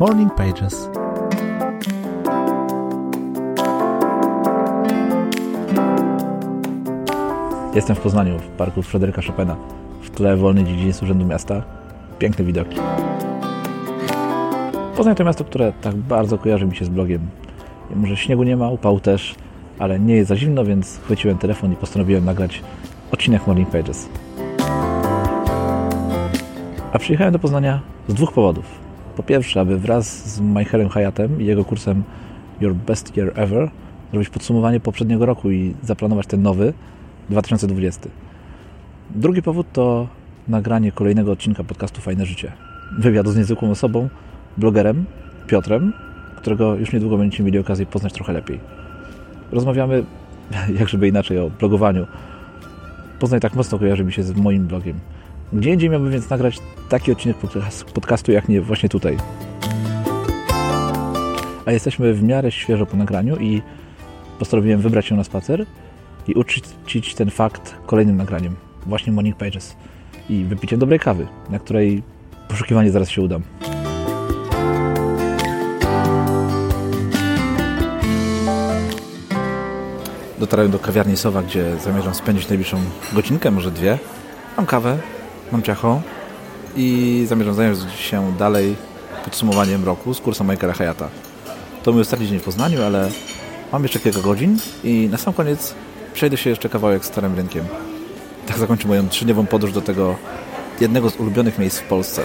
Morning Pages. Jestem w Poznaniu, w parku Fryderyka Chopina. W tle wolny dziedziniec Urzędu Miasta. Piękne widoki. Poznań to miasto, które tak bardzo kojarzy mi się z blogiem. Może śniegu nie ma, upału też, ale nie jest za zimno, więc chwyciłem telefon i postanowiłem nagrać odcinek Morning Pages. A przyjechałem do Poznania z dwóch powodów. Po pierwsze, aby wraz z Michaelem Hayatem i jego kursem Your Best Year Ever zrobić podsumowanie poprzedniego roku i zaplanować ten nowy 2020. Drugi powód to nagranie kolejnego odcinka podcastu Fajne Życie. Wywiadu z niezwykłą osobą, blogerem Piotrem, którego już niedługo będziecie mieli okazję poznać trochę lepiej. Rozmawiamy, jak żeby inaczej, o blogowaniu. Poznań tak mocno kojarzy mi się z moim blogiem. Gdzie indziej miałbym więc nagrać taki odcinek podcastu, jak nie właśnie tutaj. A jesteśmy w miarę świeżo po nagraniu i postanowiłem wybrać się na spacer i uczcić ten fakt kolejnym nagraniem. Właśnie Morning Pages. I wypiciem dobrej kawy, na której poszukiwanie zaraz się udam. Dotarłem do kawiarni Sowa, gdzie zamierzam spędzić najbliższą godzinkę, może dwie. Mam kawę, mam ciacho i zamierzam zająć się dalej podsumowaniem roku z kursem Michaela Hayata. To mój ostatni dzień w Poznaniu, ale mam jeszcze kilka godzin i na sam koniec przejdę się jeszcze kawałek starym rynkiem. Tak zakończę moją trzydniową podróż do tego jednego z ulubionych miejsc w Polsce.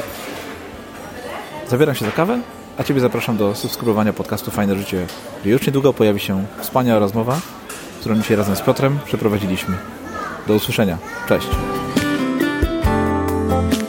Zabieram się za kawę, a Ciebie zapraszam do subskrybowania podcastu Fajne Życie, gdzie już niedługo pojawi się wspaniała rozmowa, którą dzisiaj razem z Piotrem przeprowadziliśmy. Do usłyszenia. Cześć. Bye.